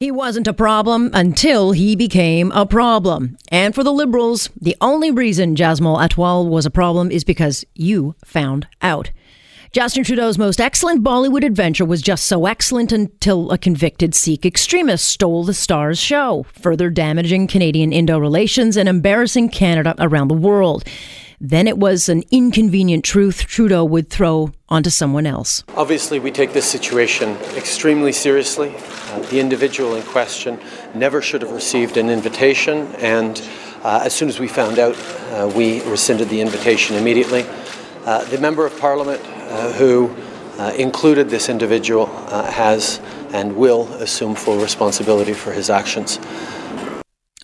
He wasn't a problem until he became a problem. And for the Liberals, the only reason Jaspal Atwal was a problem is because you found out. Justin Trudeau's most excellent Bollywood adventure was just so excellent until a convicted Sikh extremist stole the star's show, further damaging Canadian Indo relations and embarrassing Canada around the world. Then it was an inconvenient truth Trudeau would throw onto someone else. Obviously, we take this situation extremely seriously. Uh, the individual in question never should have received an invitation, and uh, as soon as we found out, uh, we rescinded the invitation immediately. Uh, the Member of Parliament uh, who uh, included this individual has and will assume full responsibility for his actions.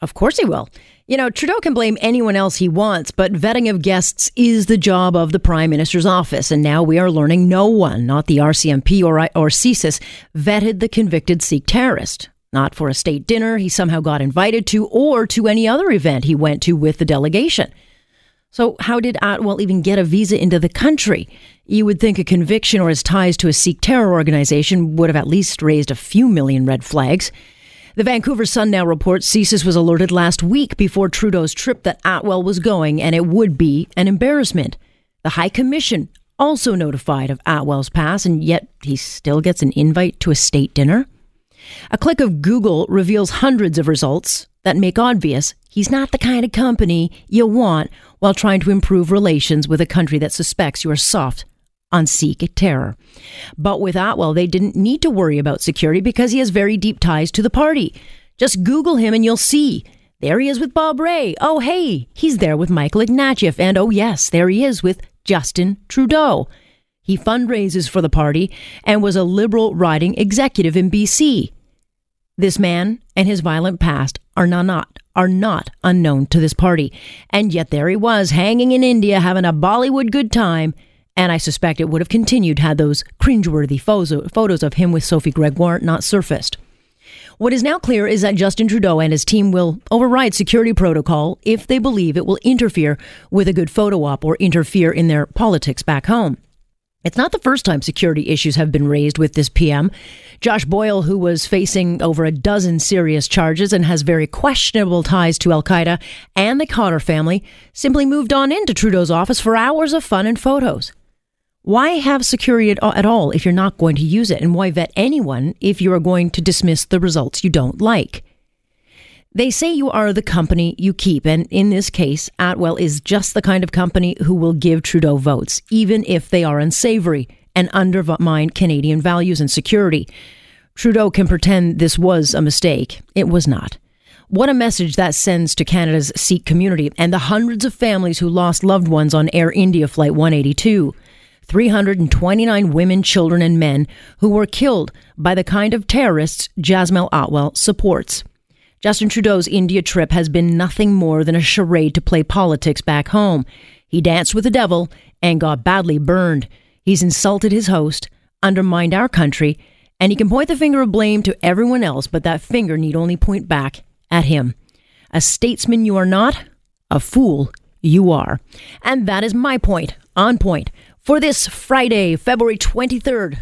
Of course he will. You know, Trudeau can blame anyone else he wants, but vetting of guests is the job of the Prime Minister's office. And now we are learning no one, not the RCMP or, or CSIS, vetted the convicted Sikh terrorist. Not for a state dinner he somehow got invited to or to any other event he went to with the delegation. So, how did Atwal even get a visa into the country? You would think a conviction or his ties to a Sikh terror organization would have at least raised a few million red flags. The Vancouver Sun now reports CSIS was alerted last week before Trudeau's trip that Atwal was going, and it would be an embarrassment. The High Commission also notified of Atwal's pass, and yet he still gets an invite to a state dinner. A click of Google reveals hundreds of results that make obvious he's not the kind of company you want while trying to improve relations with a country that suspects you are soft on Sikh terror. But with Atwal, they didn't need to worry about security because he has very deep ties to the party. Just Google him and you'll see. There he is with Bob Rae. Oh, hey, he's there with Michael Ignatieff. And oh, yes, there he is with Justin Trudeau. He fundraises for the party and was a liberal riding executive in BC. This man and his violent past are not are not unknown to this party. And yet there he was hanging in India having a Bollywood good time and I suspect it would have continued had those cringeworthy photos of him with Sophie Gregoire not surfaced. What is now clear is that Justin Trudeau and his team will override security protocol if they believe it will interfere with a good photo op or interfere in their politics back home. It's not the first time security issues have been raised with this PM. Josh Boyle, who was facing over a dozen serious charges and has very questionable ties to Al Qaeda and the Khadr family, simply moved on into Trudeau's office for hours of fun and photos. Why have security at all if you're not going to use it? And why vet anyone if you are going to dismiss the results you don't like? They say you are the company you keep, and in this case, Atwal is just the kind of company who will give Trudeau votes, even if they are unsavory and undermine Canadian values and security. Trudeau can pretend this was a mistake. It was not. What a message that sends to Canada's Sikh community and the hundreds of families who lost loved ones on Air India Flight 182. 329 women, children, and men who were killed by the kind of terrorists Jaspal Atwal supports. Justin Trudeau's India trip has been nothing more than a charade to play politics back home. He danced with the devil and got badly burned. He's insulted his host, undermined our country, and he can point the finger of blame to everyone else, but that finger need only point back at him. A statesman you are not, a fool you are. And that is my point, on point for this Friday, February 23rd,